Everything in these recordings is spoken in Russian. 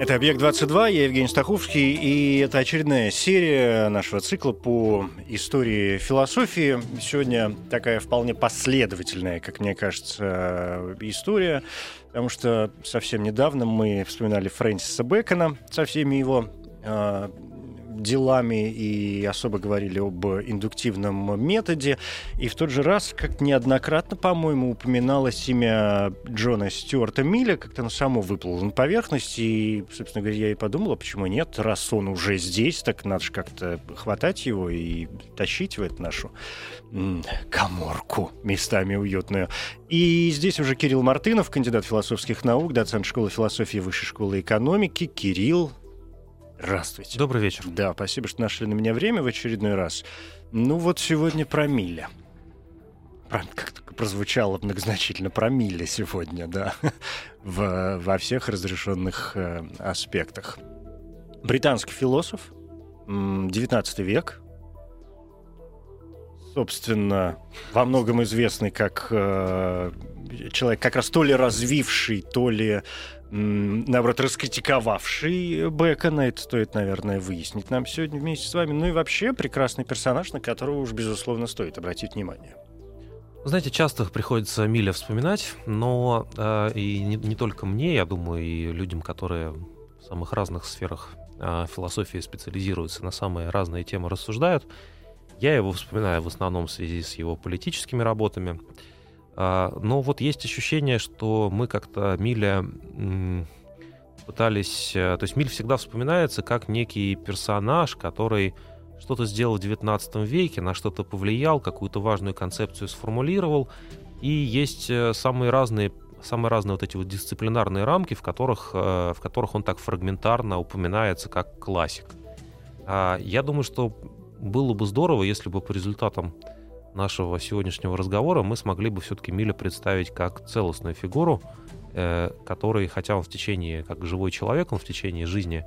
Это «Объект-22», я Евгений Стаховский, и это очередная серия нашего цикла по истории философии. Сегодня такая вполне последовательная, как мне кажется, история, потому что совсем недавно мы вспоминали Фрэнсиса Бэкона со всеми его а, делами и особо говорили об индуктивном методе. И в тот же раз, как неоднократно, по-моему, упоминалось имя Джона Стюарта Милля, как-то оно само выплыло на поверхность. И, собственно говоря, я и подумала, почему нет, раз он уже здесь, так надо же как-то хватать его и тащить в эту нашу коморку местами уютную. И здесь уже Кирилл Мартынов, кандидат философских наук, доцент школы философии Высшей школы экономики. Кирилл, Здравствуйте. Добрый вечер. Да, спасибо, что нашли на меня время в очередной раз. Ну вот сегодня про Миля. Как-то прозвучало многозначительно про Миля сегодня, да, в, во всех разрешенных э, аспектах. Британский философ, 19 век, собственно, во многом известный как э, человек, как раз то ли развивший, то ли наоборот, раскритиковавший Бекона. Это стоит, наверное, выяснить нам сегодня вместе с вами. Ну и вообще прекрасный персонаж, на которого уж, безусловно, стоит обратить внимание. Знаете, часто приходится Миля вспоминать, но э, и не, не только мне, я думаю, и людям, которые в самых разных сферах э, философии специализируются, на самые разные темы рассуждают. Я его вспоминаю в основном в связи с его политическими работами. Но вот есть ощущение, что мы как-то Миля пытались... Э, то есть Миль всегда вспоминается как некий персонаж, который что-то сделал в XIX веке, на что-то повлиял, какую-то важную концепцию сформулировал. И есть э, самые разные самые разные вот эти вот дисциплинарные рамки, в которых, э, в которых он так фрагментарно упоминается как классик. А, я думаю, что было бы здорово, если бы по результатам нашего сегодняшнего разговора мы смогли бы все-таки Миля представить как целостную фигуру, э, который, хотя он в течение, как живой человек, он в течение жизни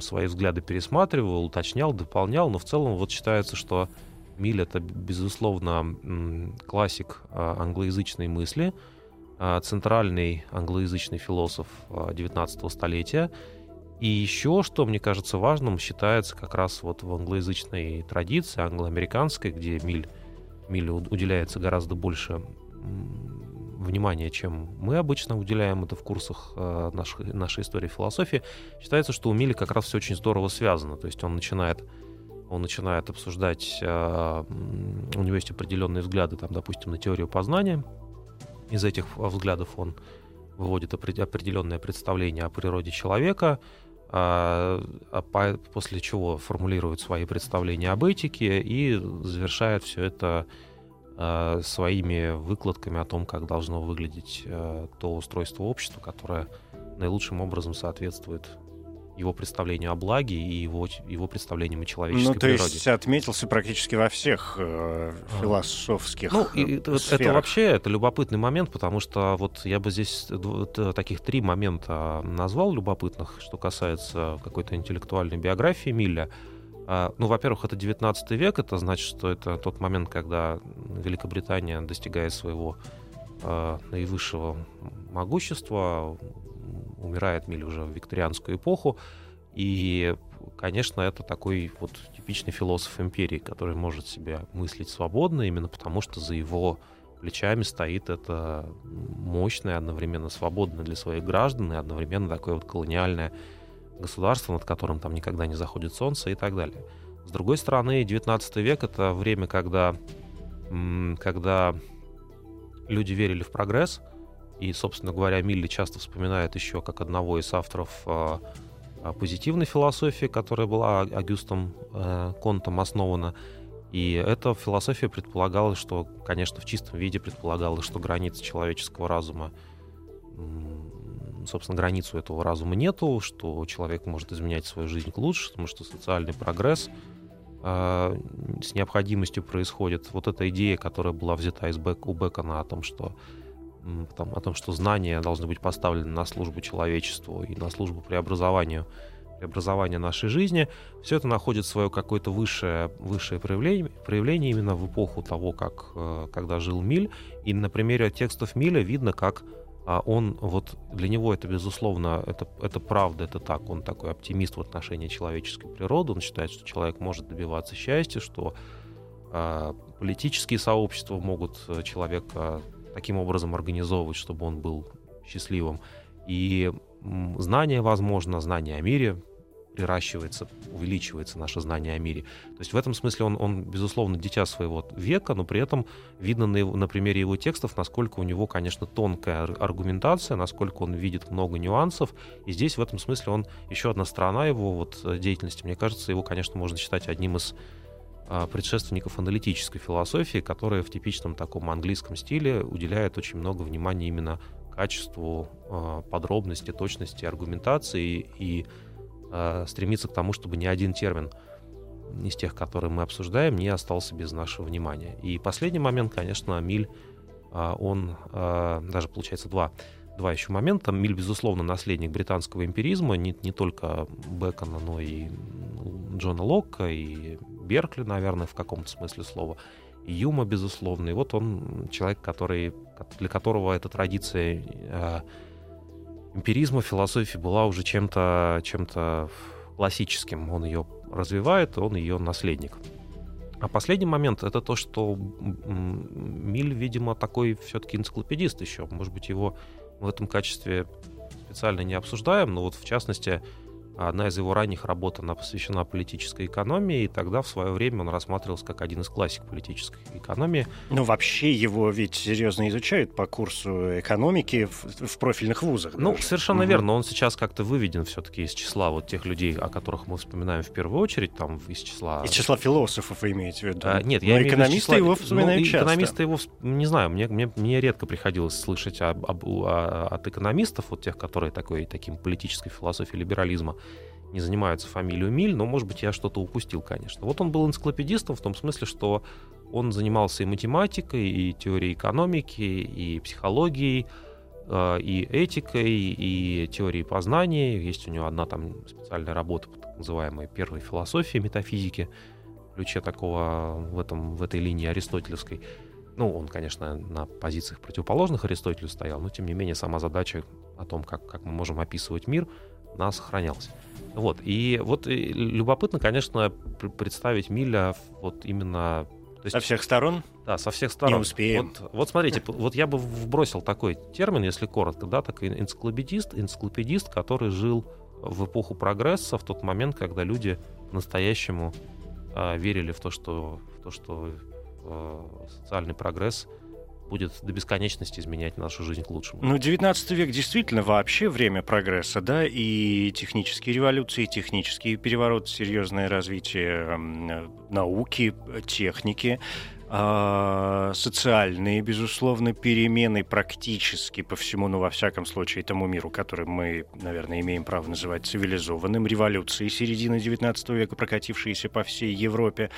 свои взгляды пересматривал, уточнял, дополнял, но в целом вот считается, что Миль это, безусловно, классик а, англоязычной мысли, а, центральный англоязычный философ 19 а, столетия. И еще, что мне кажется важным, считается как раз вот в англоязычной традиции, англоамериканской, где Миль Миле уделяется гораздо больше внимания, чем мы обычно уделяем это в курсах э, нашей, нашей истории философии, считается, что у Мили как раз все очень здорово связано. То есть он начинает, он начинает обсуждать, э, у него есть определенные взгляды, там, допустим, на теорию познания. Из этих взглядов он выводит определенное представление о природе человека, а, а по, после чего формулирует свои представления об этике и завершает все это а, своими выкладками о том, как должно выглядеть а, то устройство общества, которое наилучшим образом соответствует его представлению о благе и его, его представлением о человеческой ну, то природе. есть отметился практически во всех э, а. философских Ну, и, это, это вообще это любопытный момент, потому что вот я бы здесь таких три момента назвал любопытных, что касается какой-то интеллектуальной биографии Милля. А, ну, во-первых, это 19 век, это значит, что это тот момент, когда Великобритания достигает своего э, наивысшего могущества, умирает Миль уже в викторианскую эпоху. И, конечно, это такой вот типичный философ империи, который может себя мыслить свободно, именно потому что за его плечами стоит это мощное, одновременно свободное для своих граждан и одновременно такое вот колониальное государство, над которым там никогда не заходит солнце и так далее. С другой стороны, 19 век — это время, когда, когда люди верили в прогресс — и, собственно говоря, Милли часто вспоминает еще как одного из авторов э, позитивной философии, которая была Агюстом э, Контом основана. И эта философия предполагала, что, конечно, в чистом виде предполагала, что границы человеческого разума, собственно, границу этого разума нету, что человек может изменять свою жизнь к лучшему, что социальный прогресс э, с необходимостью происходит. Вот эта идея, которая была взята из Бек, у Бекона о том, что там, о том, что знания должны быть поставлены на службу человечеству и на службу преобразованию, преобразованию нашей жизни, все это находит свое какое-то высшее, высшее проявление, проявление именно в эпоху того, как, э, когда жил Миль. И на примере текстов Миля видно, как а он вот для него это безусловно это это правда это так он такой оптимист в отношении человеческой природы он считает что человек может добиваться счастья что э, политические сообщества могут э, человека таким образом организовывать чтобы он был счастливым и знание возможно знание о мире приращивается, увеличивается наше знание о мире. То есть в этом смысле он, он безусловно, дитя своего века, но при этом видно на, его, на примере его текстов, насколько у него, конечно, тонкая аргументация, насколько он видит много нюансов. И здесь в этом смысле он еще одна сторона его вот, э, деятельности. Мне кажется, его, конечно, можно считать одним из предшественников аналитической философии, которая в типичном таком английском стиле уделяет очень много внимания именно качеству, а, подробности, точности аргументации и э, стремиться к тому, чтобы ни один термин из тех, которые мы обсуждаем, не остался без нашего внимания. И последний момент, конечно, Миль, он даже получается два, два еще момента. Миль, безусловно, наследник британского эмпиризма, не, не только Бекона, но и Джона Локка, и Беркли, наверное, в каком-то смысле слова, и Юма, безусловно. И вот он человек, который, для которого эта традиция э, эмпиризма философии была уже чем-то чем классическим. Он ее развивает, он ее наследник. А последний момент это то, что Миль, видимо, такой все-таки энциклопедист еще. Может быть, его в этом качестве специально не обсуждаем, но вот в частности Одна из его ранних работ, она посвящена политической экономии, и тогда в свое время он рассматривался как один из классик политической экономии. Ну, вообще его ведь серьезно изучают по курсу экономики в, в профильных вузах. Ну, даже. совершенно угу. верно. Он сейчас как-то выведен все-таки из числа вот тех людей, о которых мы вспоминаем в первую очередь, там из числа... Из числа философов вы имеете в виду? А, нет, я Но имею экономисты числа... его вспоминают ну, часто. Экономисты его, не знаю, мне, мне, мне редко приходилось слышать об, об, о, от экономистов, вот тех, которые такой, таким политической философией либерализма не занимаются фамилию Миль, но, может быть, я что-то упустил, конечно. Вот он был энциклопедистом в том смысле, что он занимался и математикой, и теорией экономики, и психологией, э, и этикой, и теорией познания. Есть у него одна там специальная работа, так называемая первой философии метафизики, в ключе такого в, этом, в этой линии аристотелевской. Ну, он, конечно, на позициях противоположных Аристотелю стоял, но, тем не менее, сама задача о том, как, как мы можем описывать мир, она сохранялась. Вот. И вот и любопытно, конечно, представить Миля вот именно... То есть, со всех сторон? Да, со всех сторон. Не успеем. Вот, вот смотрите, вот я бы вбросил такой термин, если коротко, да, такой энциклопедист, энциклопедист, который жил в эпоху прогресса, в тот момент, когда люди настоящему э, верили в то, что, в то, что э, социальный прогресс будет до бесконечности изменять нашу жизнь к лучшему. Ну, 19 век действительно вообще время прогресса, да, и технические революции, и технические перевороты, серьезное развитие науки, техники. А, социальные, безусловно, перемены практически по всему, ну, во всяком случае, тому миру, который мы, наверное, имеем право называть цивилизованным, революции середины XIX века, прокатившиеся по всей Европе,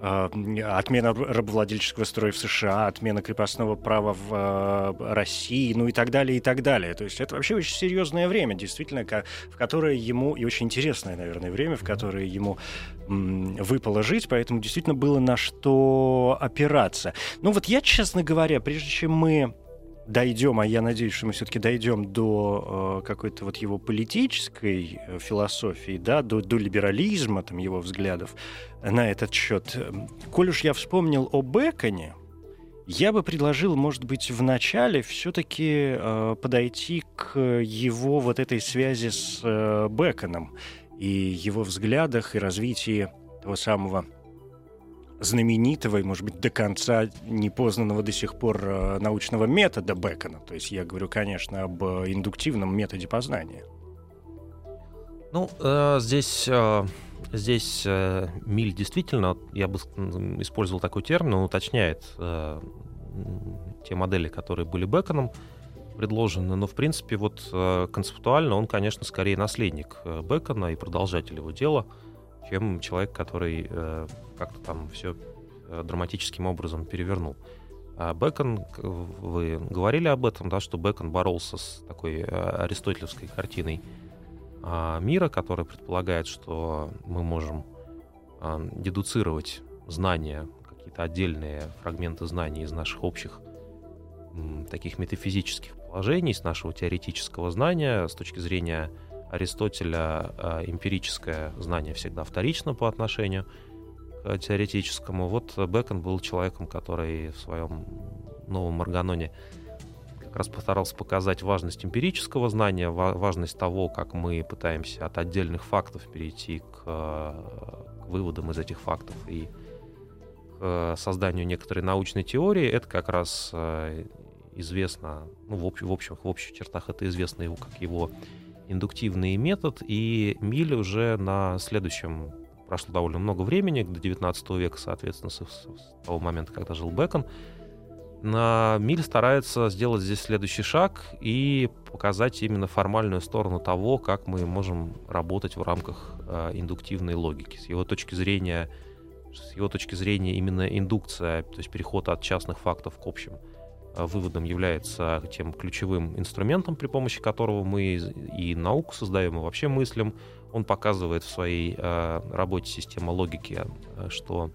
а, отмена рабовладельческого строя в США, отмена крепостного права в а, России, ну и так далее, и так далее. То есть это вообще очень серьезное время, действительно, в которое ему, и очень интересное, наверное, время, в которое ему выпало жить, поэтому действительно было на что опираться. Ну вот я, честно говоря, прежде чем мы дойдем, а я надеюсь, что мы все-таки дойдем до э, какой-то вот его политической э, философии, да, до, до либерализма, там, его взглядов на этот счет. Коль уж я вспомнил о Беконе, я бы предложил, может быть, в начале все-таки э, подойти к его вот этой связи с э, Беконом и его взглядах и развитии того самого знаменитого и, может быть, до конца непознанного до сих пор э, научного метода Бекона. То есть я говорю, конечно, об индуктивном методе познания. Ну, э, здесь, э, здесь э, Миль действительно, я бы использовал такой термин, он уточняет э, те модели, которые были Беконом, предложены, но в принципе вот э, концептуально он, конечно, скорее наследник э, Бекона и продолжатель его дела. чем человек, который э, как-то там все драматическим образом перевернул. А Бекон, вы говорили об этом, да, что Бекон боролся с такой аристотелевской картиной э, мира, которая предполагает, что мы можем э, дедуцировать знания, какие-то отдельные фрагменты знаний из наших общих таких метафизических положений, с нашего теоретического знания, с точки зрения Аристотеля э, эмпирическое знание всегда вторично по отношению к теоретическому. Вот Бекон был человеком, который в своем новом Арганоне как раз постарался показать важность эмпирического знания, важность того, как мы пытаемся от отдельных фактов перейти к, к выводам из этих фактов и к созданию некоторой научной теории. Это как раз э, известно, ну, в, общ, в, общих, в общих чертах это известно его как его индуктивный метод, и Миль уже на следующем, прошло довольно много времени, до 19 века, соответственно, с, с того момента, когда жил Бекон, Миль старается сделать здесь следующий шаг и показать именно формальную сторону того, как мы можем работать в рамках э, индуктивной логики. С его точки зрения, с его точки зрения именно индукция, то есть переход от частных фактов к общим выводом является тем ключевым инструментом, при помощи которого мы и науку создаем, и вообще мыслим. Он показывает в своей э, работе система логики, э, что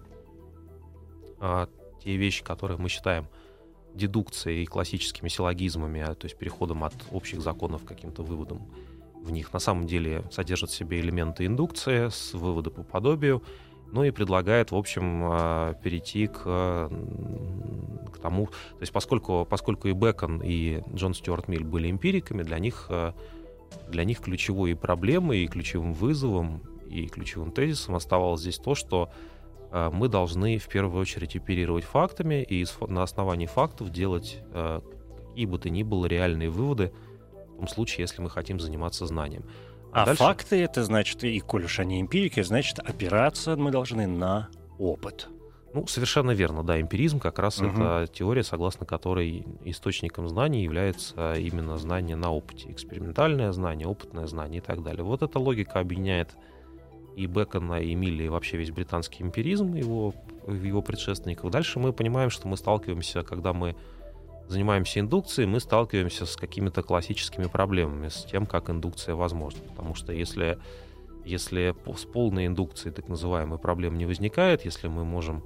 те вещи, которые мы считаем дедукцией и классическими силлогизмами, то есть переходом от общих законов к каким-то выводам в них, на самом деле содержат в себе элементы индукции с вывода по подобию, ну и предлагает, в общем, а, перейти к, к тому, то есть поскольку, поскольку и Бекон, и Джон Стюарт Миль были эмпириками, для них, а, для них ключевой проблемой, и ключевым вызовом, и ключевым тезисом оставалось здесь то, что а, мы должны в первую очередь оперировать фактами и на основании фактов делать какие бы то ни было реальные выводы в том случае, если мы хотим заниматься знанием. А Дальше... факты это значит, и коль уж они эмпирики, значит, опираться мы должны на опыт. Ну, совершенно верно, да. Эмпиризм как раз угу. это теория, согласно которой источником знаний является именно знание на опыте. Экспериментальное знание, опытное знание и так далее. Вот эта логика объединяет и Бекона, и Милли, и вообще весь британский эмпиризм, его, его предшественников. Дальше мы понимаем, что мы сталкиваемся, когда мы занимаемся индукцией, мы сталкиваемся с какими-то классическими проблемами, с тем, как индукция возможна. Потому что если, если с полной индукцией так называемой проблем не возникает, если мы можем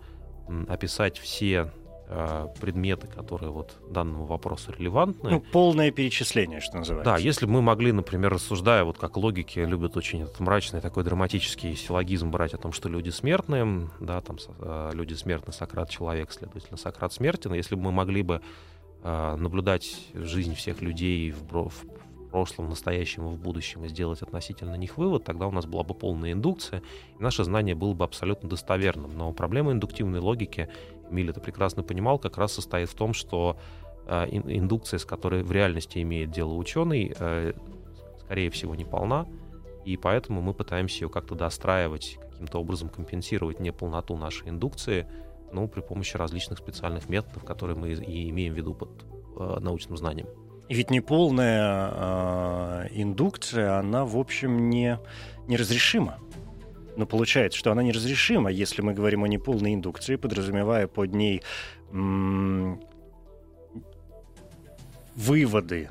описать все э, предметы, которые вот данному вопросу релевантны. Ну, полное перечисление, что называется. Да, если бы мы могли, например, рассуждая, вот как логики любят очень этот мрачный такой драматический силлогизм брать о том, что люди смертные, да, там э, люди смертны, Сократ человек, следовательно, Сократ смертен. Если бы мы могли бы наблюдать жизнь всех людей в, в прошлом, в настоящем и в будущем и сделать относительно них вывод, тогда у нас была бы полная индукция, и наше знание было бы абсолютно достоверным. Но проблема индуктивной логики, Миль это прекрасно понимал, как раз состоит в том, что э, индукция, с которой в реальности имеет дело ученый, э, скорее всего, не полна, и поэтому мы пытаемся ее как-то достраивать, каким-то образом компенсировать неполноту нашей индукции — ну, при помощи различных специальных методов, которые мы и имеем в виду под э, научным знанием. И ведь неполная э, индукция, она, в общем, не, неразрешима. Но получается, что она неразрешима, если мы говорим о неполной индукции, подразумевая под ней м- выводы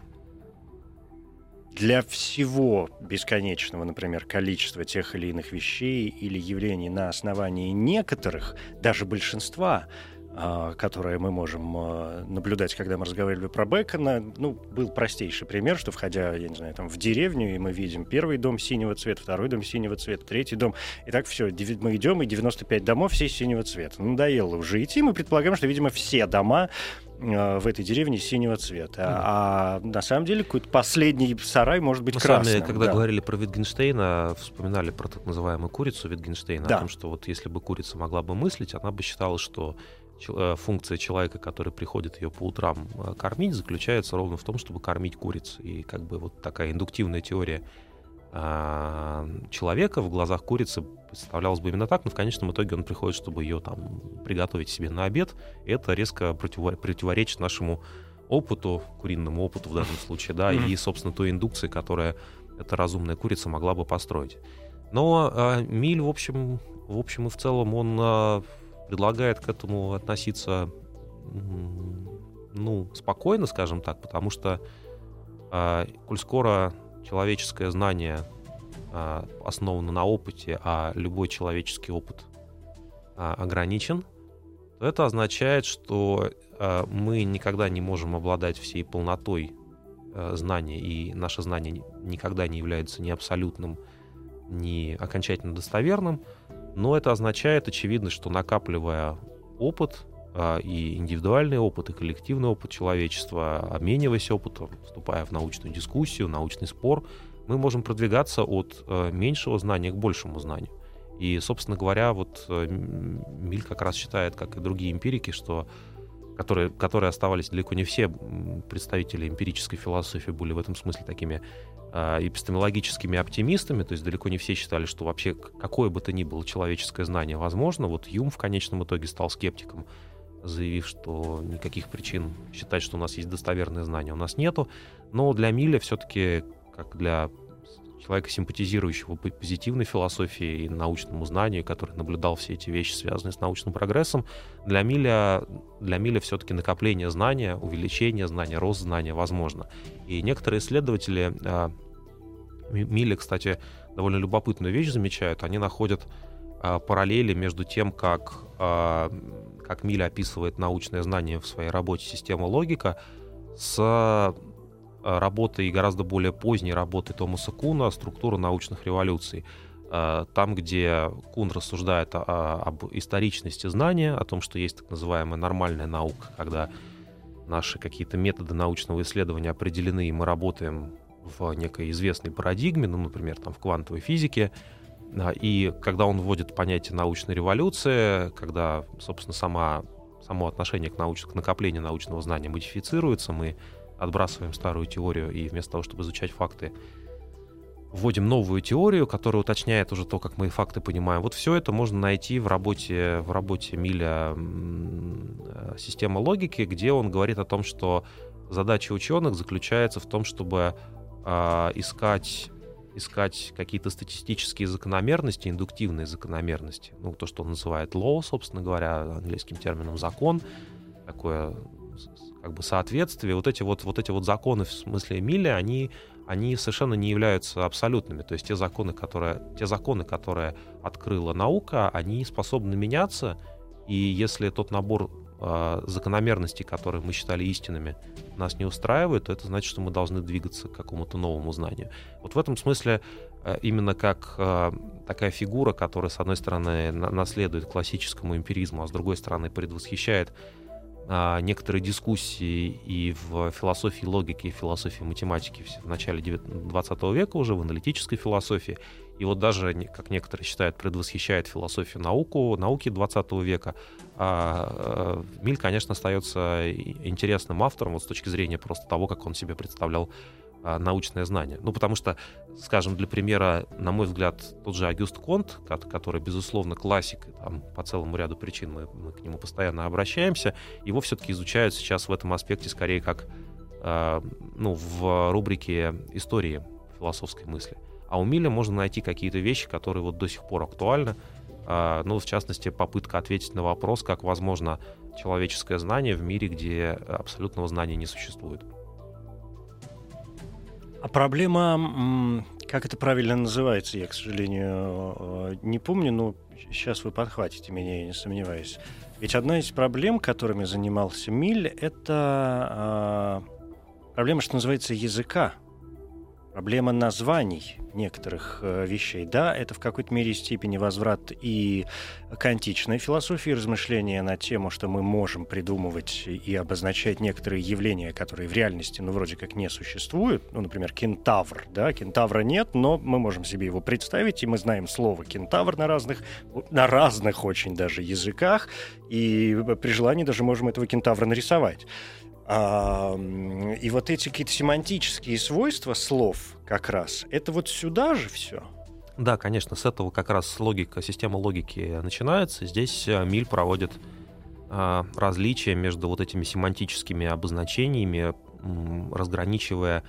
для всего бесконечного, например, количества тех или иных вещей или явлений на основании некоторых, даже большинства, а, которые мы можем а, наблюдать, когда мы разговаривали про Бекона, ну, был простейший пример, что входя, я не знаю, там в деревню, и мы видим первый дом синего цвета, второй дом синего цвета, третий дом, и так все, мы идем, и 95 домов все синего цвета. Надоело уже идти, мы предполагаем, что, видимо, все дома в этой деревне синего цвета. Mm. А на самом деле какой-то последний сарай может быть Мы красным. Сами, когда да. говорили про Витгенштейна, вспоминали про так называемую курицу Витгенштейна, да. о том, что вот если бы курица могла бы мыслить, она бы считала, что э, функция человека, который приходит ее по утрам э, кормить, заключается ровно в том, чтобы кормить куриц. И как бы вот такая индуктивная теория человека в глазах курицы представлялось бы именно так, но в конечном итоге он приходит, чтобы ее там приготовить себе на обед. Это резко противоречит нашему опыту, куриному опыту в данном случае, да, и, собственно, той индукции, которая эта разумная курица могла бы построить. Но э, Миль, в общем, в общем и в целом, он э, предлагает к этому относиться ну, спокойно, скажем так, потому что, э, коль скоро человеческое знание э, основано на опыте, а любой человеческий опыт э, ограничен, то это означает, что э, мы никогда не можем обладать всей полнотой знания, и наше знание никогда не является ни абсолютным, ни окончательно достоверным, но это означает, очевидно, что накапливая опыт, а, и индивидуальный опыт, и коллективный опыт человечества, обмениваясь опытом, вступая в научную дискуссию, научный спор, мы можем продвигаться от э, меньшего знания к большему знанию. И, собственно говоря, вот э, Миль как раз считает, как и другие эмпирики, что которые, которые оставались далеко не все представители эмпирической философии были в этом смысле такими э, эпистемологическими оптимистами, то есть далеко не все считали, что вообще какое бы то ни было человеческое знание возможно. Вот Юм в конечном итоге стал скептиком, заявив, что никаких причин считать, что у нас есть достоверные знания, у нас нету. Но для Миля все-таки, как для человека, симпатизирующего позитивной философии и научному знанию, который наблюдал все эти вещи, связанные с научным прогрессом, для Миля, для Миля все-таки накопление знания, увеличение знания, рост знания возможно. И некоторые исследователи, а, Миля, кстати, довольно любопытную вещь замечают, они находят а, параллели между тем, как, а, как Миля описывает научное знание в своей работе «Система логика» с работой, гораздо более поздней работой Томаса Куна «Структура научных революций». А, там, где Кун рассуждает о, об историчности знания, о том, что есть так называемая нормальная наука, когда наши какие-то методы научного исследования определены, и мы работаем в некой известной парадигме, ну, например, там, в квантовой физике, и когда он вводит понятие научной революции, когда, собственно, сама, само отношение к, науч... к накоплению научного знания модифицируется, мы отбрасываем старую теорию и вместо того, чтобы изучать факты, вводим новую теорию, которая уточняет уже то, как мы факты понимаем. Вот все это можно найти в работе, в работе Миля э, «Система логики», где он говорит о том, что задача ученых заключается в том, чтобы э, искать искать какие-то статистические закономерности, индуктивные закономерности. Ну, то, что он называет law, собственно говоря, английским термином закон, такое как бы соответствие. Вот эти вот, вот эти вот законы в смысле Эмиля, они, они совершенно не являются абсолютными. То есть те законы, которые, те законы, которые открыла наука, они способны меняться, и если тот набор э, закономерностей, которые мы считали истинными, нас не устраивает, то это значит, что мы должны двигаться к какому-то новому знанию. Вот в этом смысле э, именно как э, такая фигура, которая, с одной стороны, на наследует классическому эмпиризму, а с другой стороны, предвосхищает а, некоторые дискуссии и в философии логики, и в философии математики в начале 20 века уже, в аналитической философии. И вот даже, как некоторые считают, предвосхищает философию науку, науки 20 века. А, э, Миль, конечно, остается интересным автором вот с точки зрения просто того, как он себе представлял а, научное знание. Ну, потому что, скажем, для примера, на мой взгляд, тот же Агюст Конт, который, безусловно, классик, там, по целому ряду причин мы, мы к нему постоянно обращаемся, его все-таки изучают сейчас в этом аспекте скорее как э, ну, в рубрике истории философской мысли. А у Миля можно найти какие-то вещи, которые вот до сих пор актуальны. Э, ну, в частности, попытка ответить на вопрос, как возможно человеческое знание в мире, где абсолютного знания не существует. А проблема, как это правильно называется, я, к сожалению, э, не помню, но сейчас вы подхватите меня, я не сомневаюсь. Ведь одна из проблем, которыми занимался Миль, это э, проблема, что называется, языка проблема названий некоторых э, вещей. Да, это в какой-то мере степени возврат и к античной философии, размышления на тему, что мы можем придумывать и обозначать некоторые явления, которые в реальности, ну, вроде как не существуют. Ну, например, кентавр, да, кентавра нет, но мы можем себе его представить, и мы знаем слово кентавр на разных, на разных очень даже языках, и при желании даже можем этого кентавра нарисовать. И вот эти какие-то семантические свойства слов как раз, это вот сюда же все. Да, конечно, с этого как раз логика, система логики начинается. Здесь э, Миль проводит а, различия между вот этими семантическими обозначениями, разграничивая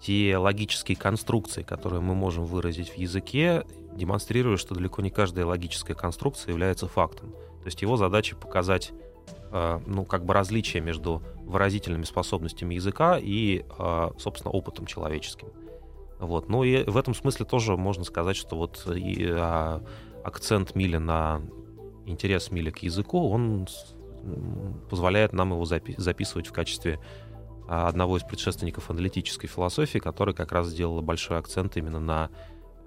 те логические конструкции, которые мы можем выразить в языке, демонстрируя, что далеко не каждая логическая конструкция является фактом. То есть его задача показать э, ну, как бы различие между выразительными способностями языка и, э, собственно, опытом человеческим. Вот. Ну и в этом смысле тоже можно сказать, что вот и, а, акцент Миля на интерес Миля к языку, он позволяет нам его запи- записывать в качестве а, одного из предшественников аналитической философии, который как раз сделал большой акцент именно на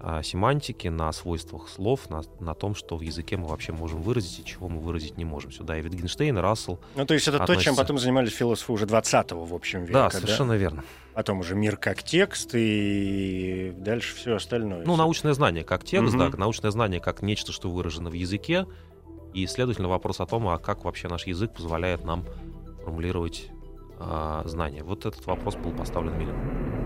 а, семантике, на свойствах слов, на, на том, что в языке мы вообще можем выразить и чего мы выразить не можем. Сюда и Витгенштейн, и Рассел. Ну, то есть это относятся... то, чем потом занимались философы уже 20-го, в общем, века. Да, совершенно да? верно. Потом уже мир как текст и дальше все остальное. Ну, научное знание как текст, угу. да, научное знание как нечто, что выражено в языке, и, следовательно, вопрос о том, а как вообще наш язык позволяет нам формулировать э, знания. Вот этот вопрос был поставлен Миллером.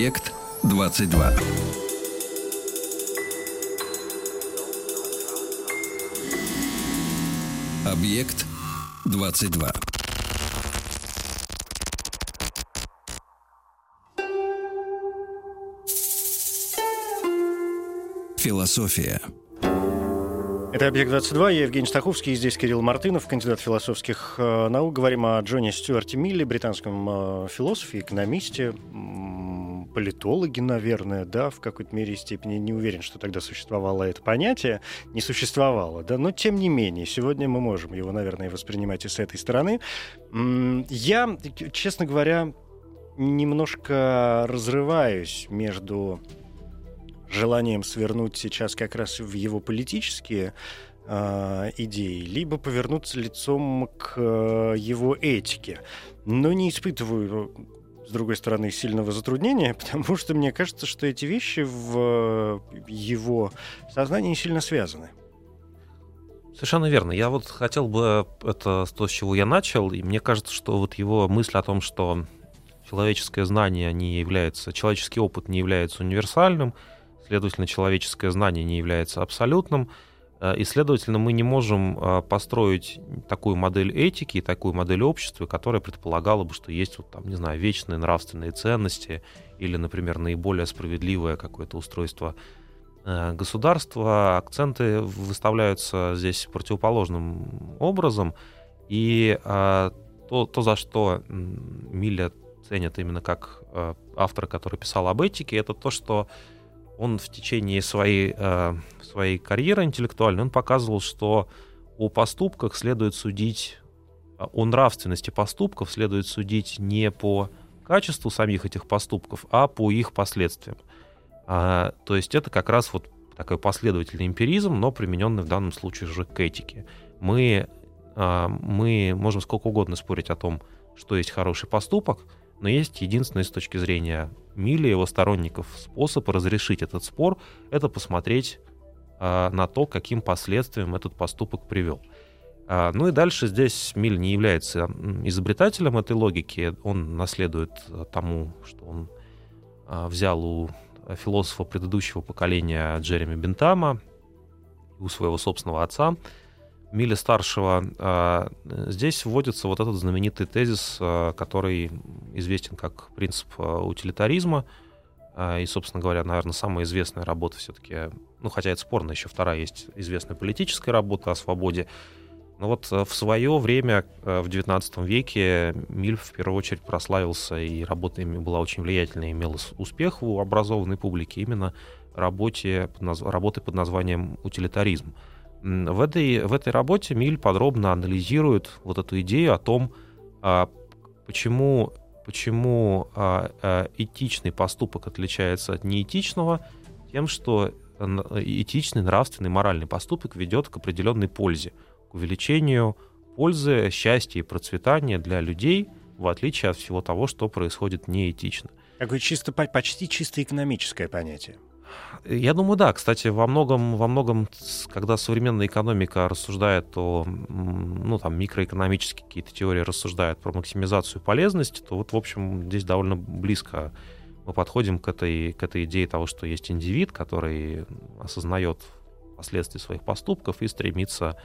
Объект 22. Объект 22. Философия. Это «Объект-22», я Евгений Стаховский, здесь Кирилл Мартынов, кандидат философских э, наук. Говорим о Джоне Стюарте Милле, британском э, философе, экономисте, политологи, наверное, да, в какой-то мере и степени. Не уверен, что тогда существовало это понятие. Не существовало, да, но тем не менее, сегодня мы можем его, наверное, воспринимать и с этой стороны. Я, честно говоря, немножко разрываюсь между желанием свернуть сейчас как раз в его политические э, идеи, либо повернуться лицом к э, его этике. Но не испытываю, с другой стороны, сильного затруднения, потому что мне кажется, что эти вещи в его сознании сильно связаны. Совершенно верно. Я вот хотел бы это то, с чего я начал, и мне кажется, что вот его мысль о том, что человеческое знание не является, человеческий опыт не является универсальным, Следовательно, человеческое знание не является абсолютным, э, и, следовательно, мы не можем э, построить такую модель этики, такую модель общества, которая предполагала бы, что есть, вот, там, не знаю, вечные нравственные ценности или, например, наиболее справедливое какое-то устройство э, государства. Акценты выставляются здесь противоположным образом, и то, то за что Милля ценят именно как автора, который писал об этике, это то, что он в течение своей, э, своей карьеры интеллектуальной, он показывал, что о поступках следует судить, э, о нравственности поступков следует судить не по качеству самих этих поступков, а по их последствиям. А, то есть это как раз вот такой последовательный эмпиризм, но примененный в данном случае уже к этике. Мы, а, мы можем сколько угодно спорить о том, что есть хороший поступок, но есть единственный с точки зрения Милли и его сторонников способ разрешить этот спор — это посмотреть э, на то, каким последствиям этот поступок привел. А, ну и дальше здесь Миль не является изобретателем этой логики, он наследует тому, что он а, взял у философа предыдущего поколения Джереми Бентама, у своего собственного отца — Миля старшего, а, здесь вводится вот этот знаменитый тезис, а, который известен как принцип а, утилитаризма. И, собственно говоря, наверное, самая известная работа все-таки, ну, хотя это спорно, еще вторая есть известная политическая работа о свободе. Но вот в свое время, в XIX веке, Миль в первую очередь прославился, и работа ими была очень влиятельной, имела успех у образованной публики именно работе, работы под названием «Утилитаризм». В этой, в этой работе Миль подробно анализирует вот эту идею о том, а, почему, почему а, а, этичный поступок отличается от неэтичного, тем, что этичный, нравственный, моральный поступок ведет к определенной пользе, к увеличению пользы, счастья и процветания для людей, в отличие от всего того, что происходит неэтично. Такое чисто, почти чисто экономическое понятие. Я думаю, да. Кстати, во многом, во многом, когда современная экономика рассуждает о, ну, там, микроэкономические какие-то теории рассуждают про максимизацию полезности, то вот, в общем, здесь довольно близко мы подходим к этой, к этой идее того, что есть индивид, который осознает последствия своих поступков и стремится,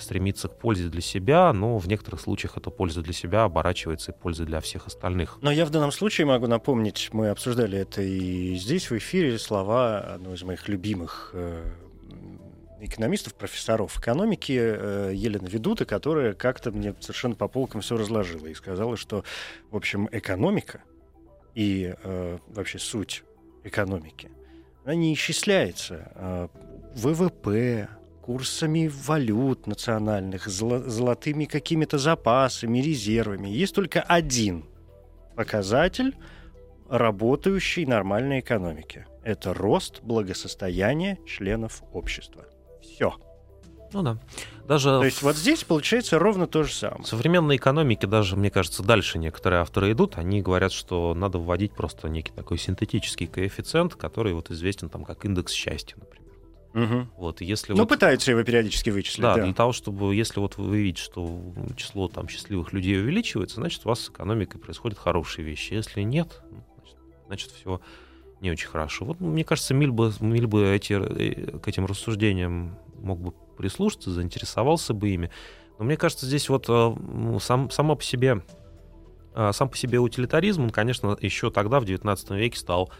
стремится к пользе для себя, но в некоторых случаях эта польза для себя оборачивается и пользой для всех остальных. Но я в данном случае могу напомнить, мы обсуждали это и здесь, в эфире, слова одного из моих любимых э, экономистов, профессоров экономики э, Елены Ведута, которая как-то мне совершенно по полкам все разложила и сказала, что, в общем, экономика и э, вообще суть экономики, она не исчисляется э, ВВП, курсами валют национальных, золотыми какими-то запасами, резервами. Есть только один показатель работающей нормальной экономики. Это рост благосостояния членов общества. Все. Ну да. Даже То есть вот здесь получается ровно то же самое. В современной экономике даже, мне кажется, дальше некоторые авторы идут. Они говорят, что надо вводить просто некий такой синтетический коэффициент, который вот известен там как индекс счастья, например. Угу. Вот, если ну, вот, пытаются его периодически вычислить. да, Да, для того, чтобы, если вот вы видите, что число там счастливых людей увеличивается, значит, у вас с экономикой происходят хорошие вещи. Если нет, ну, значит, значит все не очень хорошо. Вот, мне кажется, Миль бы, Миль бы эти, э, к этим рассуждениям мог бы прислушаться, заинтересовался бы ими. Но мне кажется, здесь вот э, сам, само по себе, э, сам по себе утилитаризм, он, конечно, еще тогда, в XIX веке, стал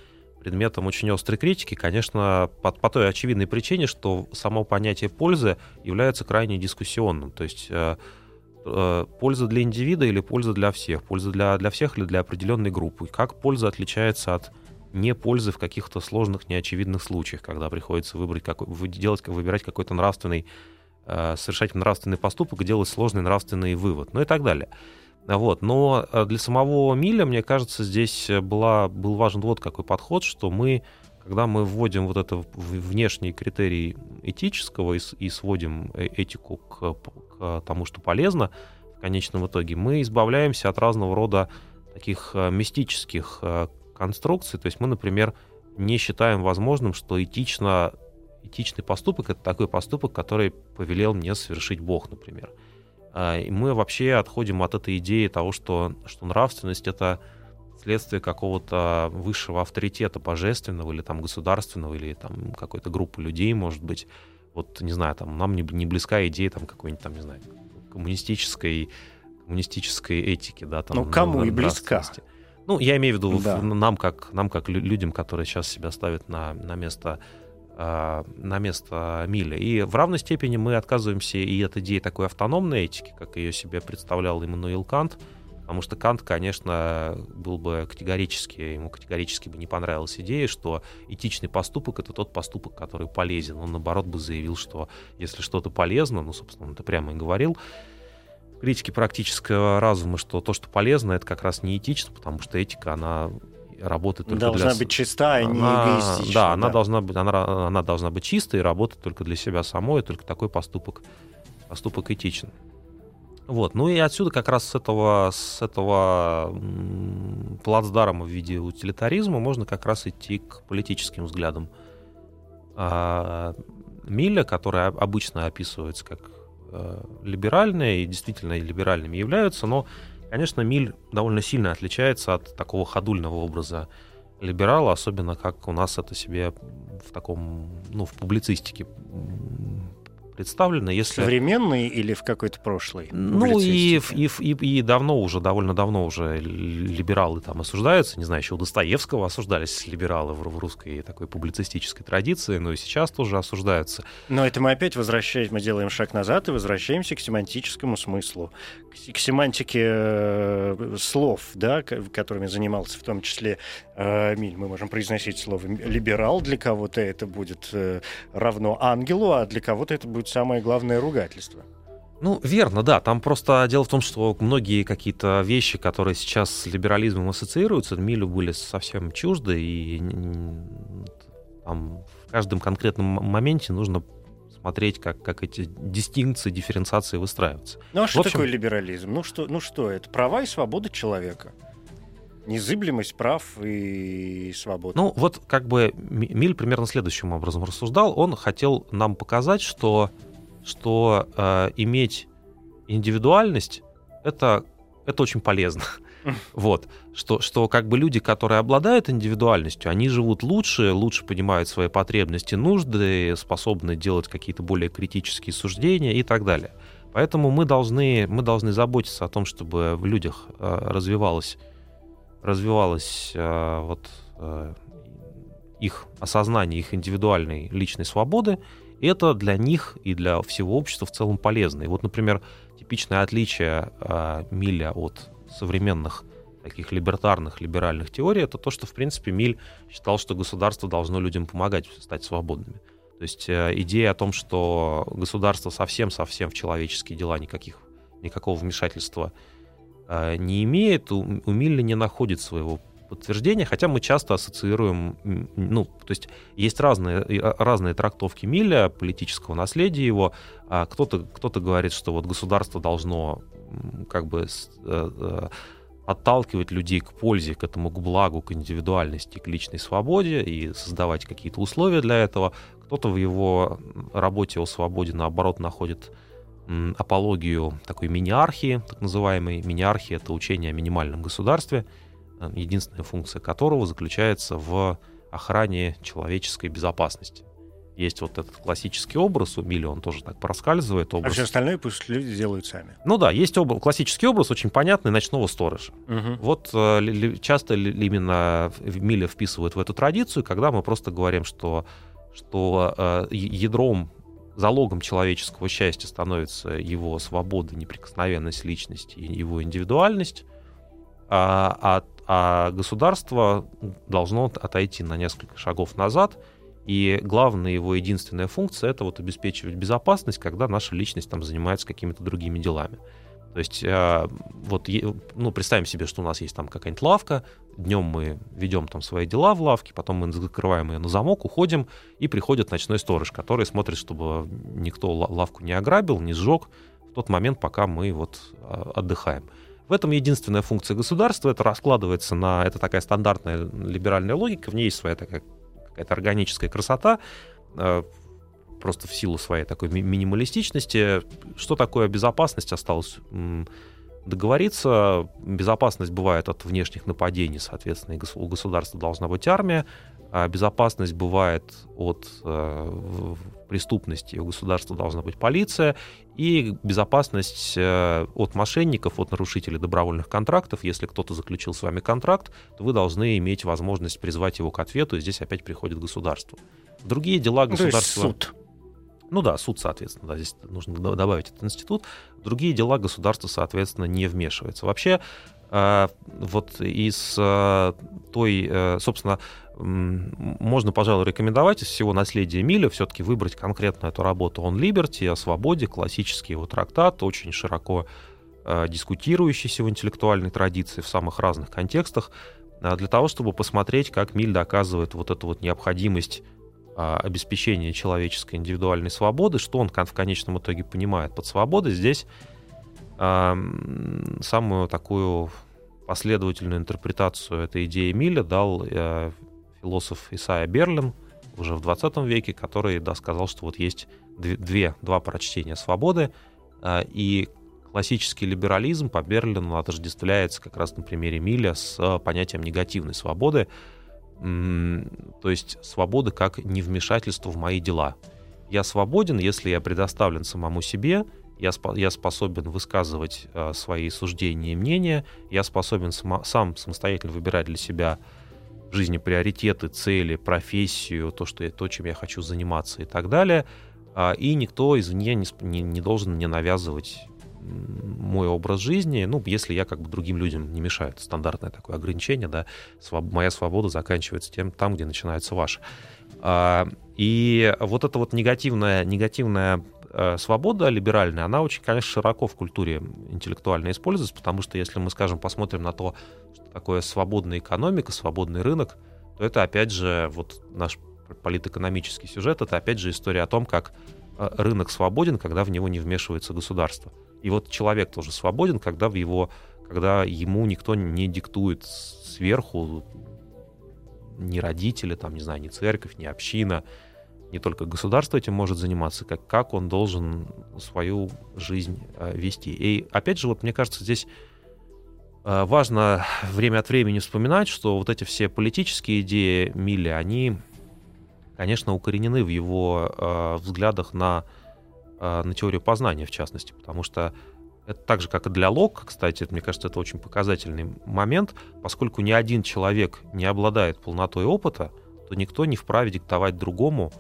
предметом очень острой критики, конечно, по, по той очевидной причине, что само понятие пользы является крайне дискуссионным. То есть э, э, польза для индивида или польза для всех, польза для, для всех или для определенной группы. Как польза отличается от не пользы в каких-то сложных, неочевидных случаях, когда приходится выбрать какой, делать, выбирать какой-то нравственный, э, совершать нравственный поступок, делать сложный нравственный вывод, ну и так далее. Вот. Но э, для самого Миля, мне кажется, здесь была, был важен вот какой подход, что мы, когда мы вводим вот это внешний критерий этического и, и сводим э, этику к, к тому, что полезно в конечном итоге, мы избавляемся от разного рода таких мистических конструкции. То есть мы, например, не считаем возможным, что этично, этичный поступок — это такой поступок, который повелел мне совершить Бог, например. А, и мы вообще отходим от этой идеи того, что, что нравственность — это следствие какого-то высшего авторитета божественного или там государственного, или там какой-то группы людей, может быть. Вот, не знаю, там нам не, не близка идея там какой-нибудь там, не знаю, коммунистической коммунистической этики, да, там. Ну, кому и близка. Ну, я имею в виду да. нам, как, нам, как людям, которые сейчас себя ставят на, на место на место Миля. И в равной степени мы отказываемся и от идеи такой автономной этики, как ее себе представлял Иммануил Кант, потому что Кант, конечно, был бы категорически, ему категорически бы не понравилась идея, что этичный поступок — это тот поступок, который полезен. Он, наоборот, бы заявил, что если что-то полезно, ну, собственно, он это прямо и говорил, критики практического разума, что то, что полезно, это как раз не этично, потому что этика, она работает только должна для... быть чиста, и не она... эгоистична. Да, она должна быть, она, она должна быть чистой и работать только для себя самой, и только такой поступок, поступок этичен. Вот, ну и отсюда как раз с этого, с этого плацдарма в виде утилитаризма можно как раз идти к политическим взглядам. А, Милля, которая обычно описывается как э, либеральные, и действительно либеральными являются, но, конечно, Миль довольно сильно отличается от такого ходульного образа либерала, особенно как у нас это себе в таком, ну, в публицистике представлено. Если... Современный или в какой-то прошлый? Ну и, и, и, и давно уже, довольно давно уже либералы там осуждаются. Не знаю, еще у Достоевского осуждались либералы в, в русской такой публицистической традиции, но и сейчас тоже осуждаются. Но это мы опять возвращаемся, мы делаем шаг назад и возвращаемся к семантическому смыслу, к, к семантике э, слов, да, которыми занимался в том числе э, Миль. Мы можем произносить слово либерал, для кого-то это будет э, равно ангелу, а для кого-то это будет самое главное ругательство. Ну, верно, да. Там просто дело в том, что многие какие-то вещи, которые сейчас с либерализмом ассоциируются, Милю были совсем чужды, и там в каждом конкретном моменте нужно смотреть, как, как эти дистинкции, дифференциации выстраиваются. Ну а что общем... такое либерализм? Ну что, ну что это? Права и свобода человека. Незыблемость прав и свободы. Ну вот как бы Миль примерно следующим образом рассуждал. Он хотел нам показать, что, что э, иметь индивидуальность это, это очень полезно. Вот. Что, что как бы люди, которые обладают индивидуальностью, они живут лучше, лучше понимают свои потребности, нужды, способны делать какие-то более критические суждения и так далее. Поэтому мы должны, мы должны заботиться о том, чтобы в людях э, развивалось, э, вот, э, их осознание, их индивидуальной личной свободы. Это для них и для всего общества в целом полезно. И вот, например, типичное отличие э, Миля от современных таких либертарных, либеральных теорий, это то, что, в принципе, Миль считал, что государство должно людям помогать стать свободными. То есть э, идея о том, что государство совсем-совсем в человеческие дела никаких, никакого вмешательства не имеет, у, Милля не находит своего подтверждения, хотя мы часто ассоциируем, ну, то есть есть разные, разные трактовки Милля, политического наследия его. А кто-то кто говорит, что вот государство должно как бы э, отталкивать людей к пользе, к этому, к благу, к индивидуальности, к личной свободе и создавать какие-то условия для этого. Кто-то в его работе о свободе, наоборот, находит апологию такой мини-архии, так называемой. Мини-архия — это учение о минимальном государстве, э, единственная функция которого заключается в охране человеческой безопасности есть вот этот классический образ, у Милли он тоже так проскальзывает. Образ. А все остальное пусть люди делают сами. Ну да, есть образ, классический образ, очень понятный, ночного сторожа. Угу. Вот э, часто именно Милли вписывают в эту традицию, когда мы просто говорим, что, что э, ядром залогом человеческого счастья становится его свобода, неприкосновенность личности и его индивидуальность, а, а, а государство должно отойти на несколько шагов назад и главная его единственная функция — это вот обеспечивать безопасность, когда наша личность там занимается какими-то другими делами. То есть э, вот, ну, представим себе, что у нас есть там какая-нибудь лавка, днем мы ведем там свои дела в лавке, потом мы закрываем ее на замок, уходим, и приходит ночной сторож, который смотрит, чтобы никто лавку не ограбил, не сжег в тот момент, пока мы вот а, отдыхаем. В этом единственная функция государства, это раскладывается на, это такая стандартная либеральная логика, в ней есть своя такая какая-то органическая красота, э, просто в силу своей такой ми- минималистичности. Что такое безопасность осталось договориться. Безопасность бывает от внешних нападений, соответственно, у государства должна быть армия. А безопасность бывает от э, преступности, у государства должна быть полиция. И безопасность э, от мошенников, от нарушителей добровольных контрактов. Если кто-то заключил с вами контракт, то вы должны иметь возможность призвать его к ответу, и здесь опять приходит государство. Другие дела государства... Ну, то есть суд. Ну да, суд, соответственно, да, здесь нужно добавить этот институт. Другие дела государство, соответственно, не вмешивается. Вообще, э, вот из э, той, э, собственно, можно, пожалуй, рекомендовать из всего наследия Миля все-таки выбрать конкретно эту работу «On Liberty», о свободе, классический его трактат, очень широко дискутирующийся в интеллектуальной традиции в самых разных контекстах, для того, чтобы посмотреть, как Миль доказывает вот эту вот необходимость обеспечения человеческой индивидуальной свободы, что он в конечном итоге понимает под свободой, здесь самую такую последовательную интерпретацию этой идеи Миля дал э, философ Исайя Берлин уже в 20 веке, который да, сказал, что вот есть две, два прочтения свободы, э, и классический либерализм по Берлину отождествляется как раз на примере Миля с понятием негативной свободы, то есть свобода как невмешательство в мои дела. Я свободен, если я предоставлен самому себе, я, спо- я способен высказывать э, свои суждения и мнения, я способен сам, сам самостоятельно выбирать для себя в жизни приоритеты, цели, профессию, то, что я, то чем я хочу заниматься и так далее. А, и никто извне не, не, не должен мне навязывать мой образ жизни, ну, если я как бы другим людям не мешаю. Это стандартное такое ограничение, да, своб... моя свобода заканчивается тем, там, где начинается ваша. А, и вот эта вот негативная, негативная э, свобода либеральная, она очень, конечно, широко в культуре интеллектуально используется, потому что если мы, скажем, посмотрим на то, что такое свободная экономика, свободный рынок, то это, опять же, вот наш политэкономический сюжет, это, опять же, история о том, как э, рынок свободен, когда в него не вмешивается государство. И вот человек тоже свободен, когда в его, когда ему никто не диктует сверху, ни родители, там, не знаю, ни церковь, ни община, не только государство этим может заниматься, как, как он должен свою жизнь э, вести. И опять же, вот мне кажется, здесь Э, важно время от времени вспоминать, что вот эти все политические идеи Милли, они, конечно, укоренены в его э, взглядах на, на теорию познания, в частности, потому что это так же, как и для Лок, кстати, мне кажется, это очень показательный момент, поскольку ни один человек не обладает полнотой опыта, то никто не вправе диктовать другому,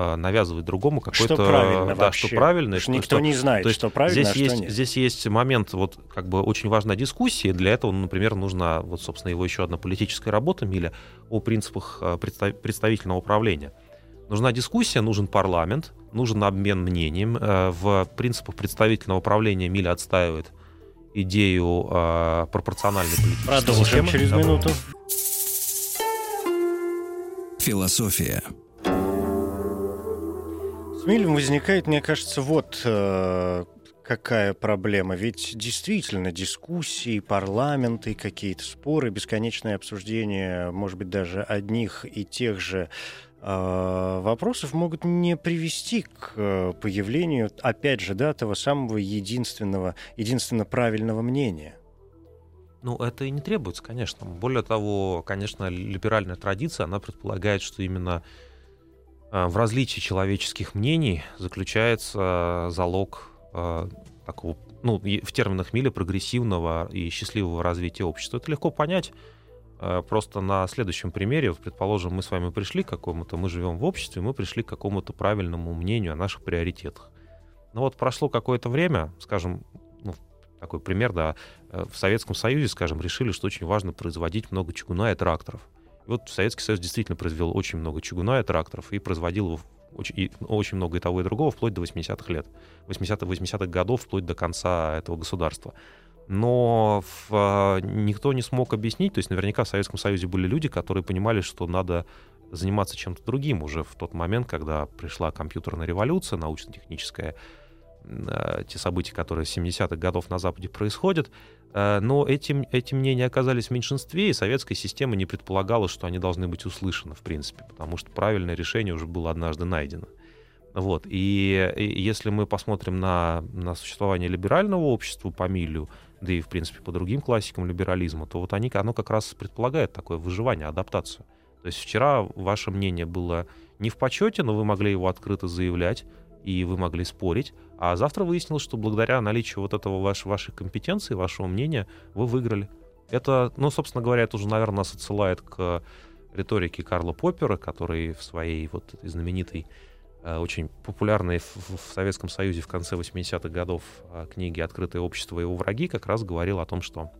Э, навязывать другому какой-то... Что правильно да, вообще. что правильно. Что никто не знает, то есть что правильно, здесь а что есть, нет. Здесь есть момент, вот как бы очень важная дискуссия. Для этого, например, нужна, вот, собственно, его еще одна политическая работа Миля о принципах э, представительного управления. Нужна дискуссия, нужен парламент, нужен обмен мнением. Э, в принципах представительного управления Миля отстаивает идею пропорциональной политической Продолжим системы. через минуту. Философия. С Милем возникает, мне кажется, вот э, какая проблема. Ведь действительно дискуссии, парламенты, какие-то споры, бесконечное обсуждение, может быть, даже одних и тех же э, вопросов могут не привести к э, появлению, опять же, да, того самого единственного, единственно правильного мнения. Ну, это и не требуется, конечно. Более того, конечно, либеральная традиция, она предполагает, что именно э, в различии человеческих мнений заключается залог э, такого, ну, в терминах Миля, прогрессивного и счастливого развития общества. Это легко понять. Э, просто на следующем примере, вот, предположим, мы с вами пришли к какому-то, мы живем в обществе, мы пришли к какому-то правильному мнению о наших приоритетах. Но вот прошло какое-то время, скажем, ну, такой пример, да, э, в Советском Союзе, скажем, решили, что очень важно производить много чугуна и тракторов. И вот Советский Союз действительно произвел очень много чугуна и тракторов и производил его очень, и, очень много и того, и другого, вплоть до 80-х лет, 80-х 80 годов, вплоть до конца этого государства. Но в, а, никто не смог объяснить, то есть наверняка в Советском Союзе были люди, которые понимали, что надо заниматься чем-то другим уже в тот момент, когда пришла компьютерная революция, научно-техническая, Э, те события, которые с 70-х годов на Западе происходят. Э, но эти, эти мнения оказались в меньшинстве, и советская система не предполагала, что они должны быть услышаны, в принципе, потому что правильное решение уже было однажды найдено. Вот. И, и если мы посмотрим на, на существование либерального общества по Милю, да и, в принципе, по другим классикам либерализма, то вот они, оно как раз предполагает такое выживание, адаптацию. То есть вчера ваше мнение было не в почете, но вы могли его открыто заявлять, и вы могли спорить, а завтра выяснилось, что благодаря наличию вот этого ваш, вашей компетенции, вашего мнения, вы выиграли. Это, ну, собственно говоря, это уже, наверное, нас отсылает к риторике Карла Поппера, который в своей вот знаменитой, очень популярной в, Советском Союзе в конце 80-х годов э, книге «Открытое общество и его враги» как раз говорил о том, что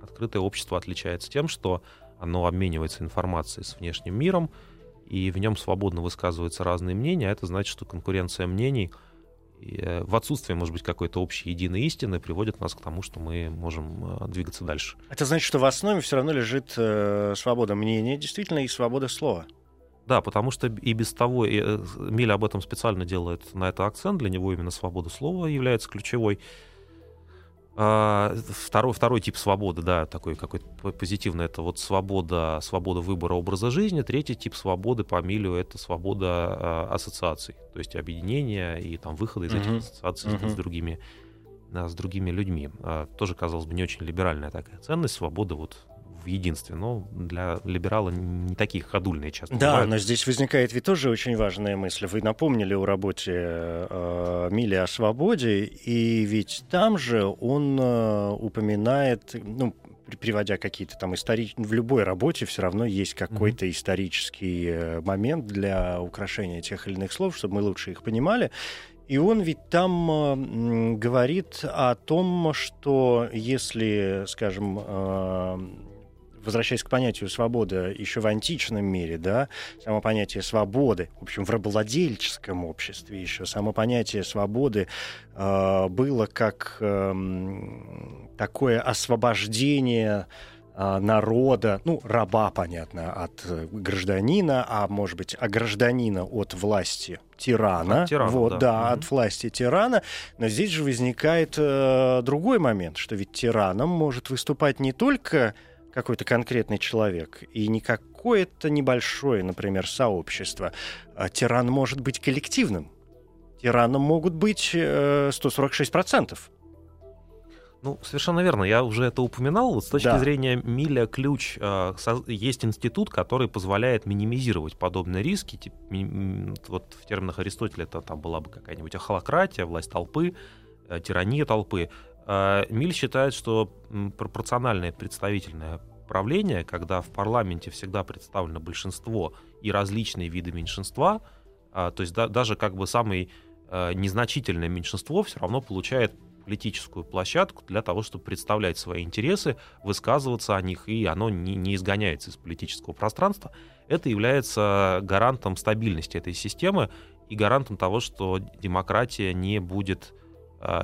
открытое общество отличается тем, что оно обменивается информацией с внешним миром, и в нем свободно высказываются разные мнения, а это значит, что конкуренция мнений э, в отсутствие, может быть, какой-то общей единой истины приводит нас к тому, что мы можем э, двигаться дальше. Это значит, что в основе все равно лежит э, свобода мнения, действительно, и свобода слова. Да, потому что и без того, и, э, Миля об этом специально делает на это акцент, для него именно свобода слова является ключевой. А, второй, второй тип свободы, да, такой какой-то позитивный, это вот свобода, свобода выбора образа жизни. Третий тип свободы по Милю это свобода а, ассоциаций, то есть объединения и там выхода из этих ассоциаций uh-huh. с, другими, с другими людьми. А, тоже, казалось бы, не очень либеральная такая ценность, свобода вот в единстве. Но для либерала не такие ходульные часто Да, бывают. но здесь возникает ведь тоже очень важная мысль. Вы напомнили о работе э, Мили о свободе, и ведь там же он э, упоминает, ну, приводя какие-то там исторические... В любой работе все равно есть какой-то mm-hmm. исторический э, момент для украшения тех или иных слов, чтобы мы лучше их понимали. И он ведь там э, говорит о том, что если, скажем, э, возвращаясь к понятию свободы еще в античном мире, да, само понятие свободы, в общем, в рабовладельческом обществе еще само понятие свободы э, было как э, такое освобождение э, народа, ну, раба, понятно, от гражданина, а может быть, а гражданина от власти тирана. От тирана вот, да, да угу. от власти тирана. Но здесь же возникает э, другой момент, что ведь тираном может выступать не только какой-то конкретный человек, и не какое-то небольшое, например, сообщество. А тиран может быть коллективным. Тираном могут быть э, 146%. Ну, совершенно верно. Я уже это упоминал. Вот с точки Да. зрения Миля ключ э, есть институт, который позволяет минимизировать подобные риски. Вот в терминах Аристотеля это там была бы какая-нибудь ахолократия, власть толпы, э, тирания толпы. Э, Миль считает, что пропорциональное представительное правление, когда в парламенте всегда представлено большинство и различные виды меньшинства, а, то есть да- даже как бы самое э, незначительное меньшинство все равно получает политическую площадку для того, чтобы представлять свои интересы, высказываться о них, и оно не, не изгоняется из политического пространства. Это является гарантом стабильности этой системы и гарантом того, что демократия не будет,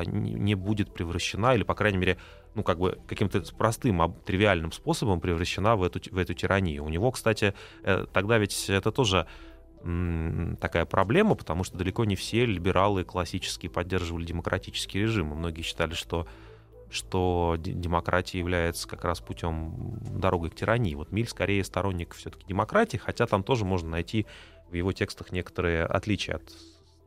не не будет превращена, или, по крайней мере, ну, как бы каким-то простым, тривиальным способом превращена в эту, в эту тиранию. У него, кстати, э, тогда ведь это тоже такая проблема, потому что далеко не все либералы классические поддерживали демократический режим. Многие считали, что что демократия является как раз путем дорогой к тирании. Вот Миль скорее сторонник все-таки демократии, хотя там тоже можно найти в его текстах некоторые отличия от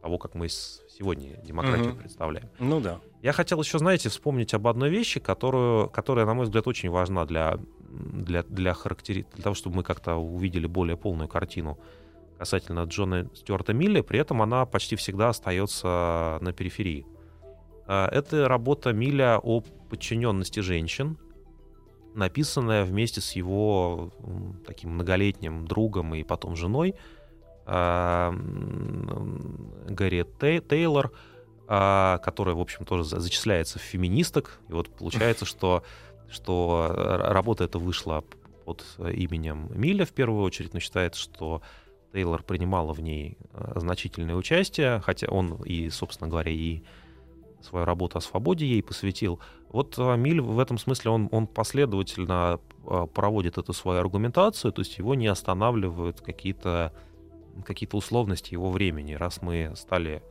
того, как мы сегодня демократию Мгм. представляем. Ну да. Я хотел еще, знаете, вспомнить об одной вещи, которую, которая, на мой взгляд, очень важна для, для, для, характери... для того, чтобы мы как-то увидели более полную картину касательно Джона Стюарта Милля, при этом она почти всегда остается на периферии. А, Это работа Милля о подчиненности женщин, написанная вместе с его таким многолетним другом и потом женой Гарри Тей- Тейлор, а, которая, в общем, тоже за- зачисляется в феминисток. И вот получается, что, что р- работа эта вышла под именем Милля в первую очередь, но считается, что Тейлор принимала в ней э, значительное участие, хотя он и, собственно говоря, и свою работу о свободе ей посвятил. Вот э, Миль в этом смысле, он, он последовательно э, проводит эту свою аргументацию, то есть его не останавливают какие-то какие-то условности его времени. Раз мы стали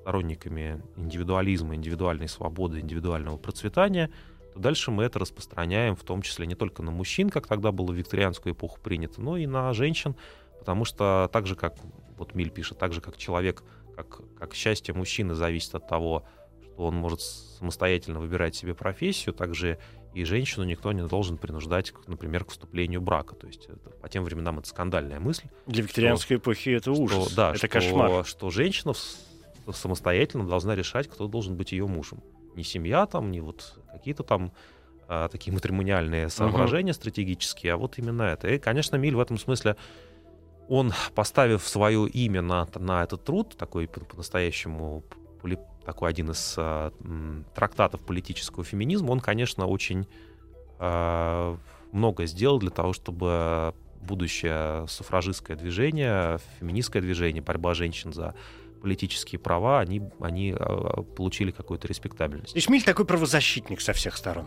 сторонниками индивидуализма, индивидуальной свободы, индивидуального процветания, то дальше мы это распространяем в том числе не только на мужчин, как тогда было в викторианскую эпоху принято, но и на женщин, потому что так же, как вот Миль пишет, так же, как человек, как, как счастье мужчины зависит от того, что он может самостоятельно выбирать себе профессию, также и женщину никто не должен принуждать, например, к вступлению брака. То есть это- по тем временам это скандальная мысль. Для викторианской эпохи это что- ужас. да, это что, кошмар. Что женщина самостоятельно должна решать, кто должен быть ее мужем. Не семья там, не вот какие-то там а, такие матримониальные соображения стратегические, а вот именно это. И, конечно, Миль в этом смысле, он, поставив свое имя на, на этот труд, такой по- по-настоящему такой один из м, трактатов политического феминизма, он, конечно, очень а, много сделал для того, чтобы будущее суфражистское движение, феминистское движение, борьба женщин за политические права, они, они а, получили какую-то респектабельность. То есть Миль такой правозащитник со всех сторон.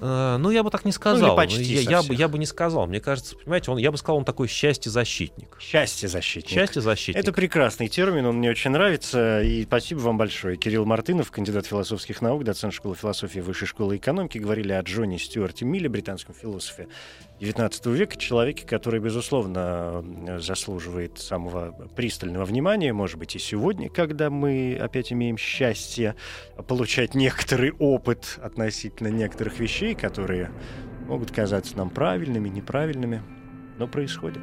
Э, Ну, я бы так не сказал. почти я, я бы, я бы не сказал. Мне кажется, понимаете, он, я бы сказал, он такой счастье-защитник. Счастье защитник. Счастье-защитник. Это прекрасный термин, он мне очень нравится. И спасибо вам большое. Кирилл Мартынов, кандидат философских наук, доцент школы философии Высшей школы экономики, говорили о Джоне Стюарте Милле, британском философе XIX века, человеке, который, безусловно, заслуживает самого пристального внимания, может быть, и сегодня, когда мы опять имеем счастье получать некоторый опыт относительно некоторых вещей, которые могут казаться нам правильными, неправильными, но происходят.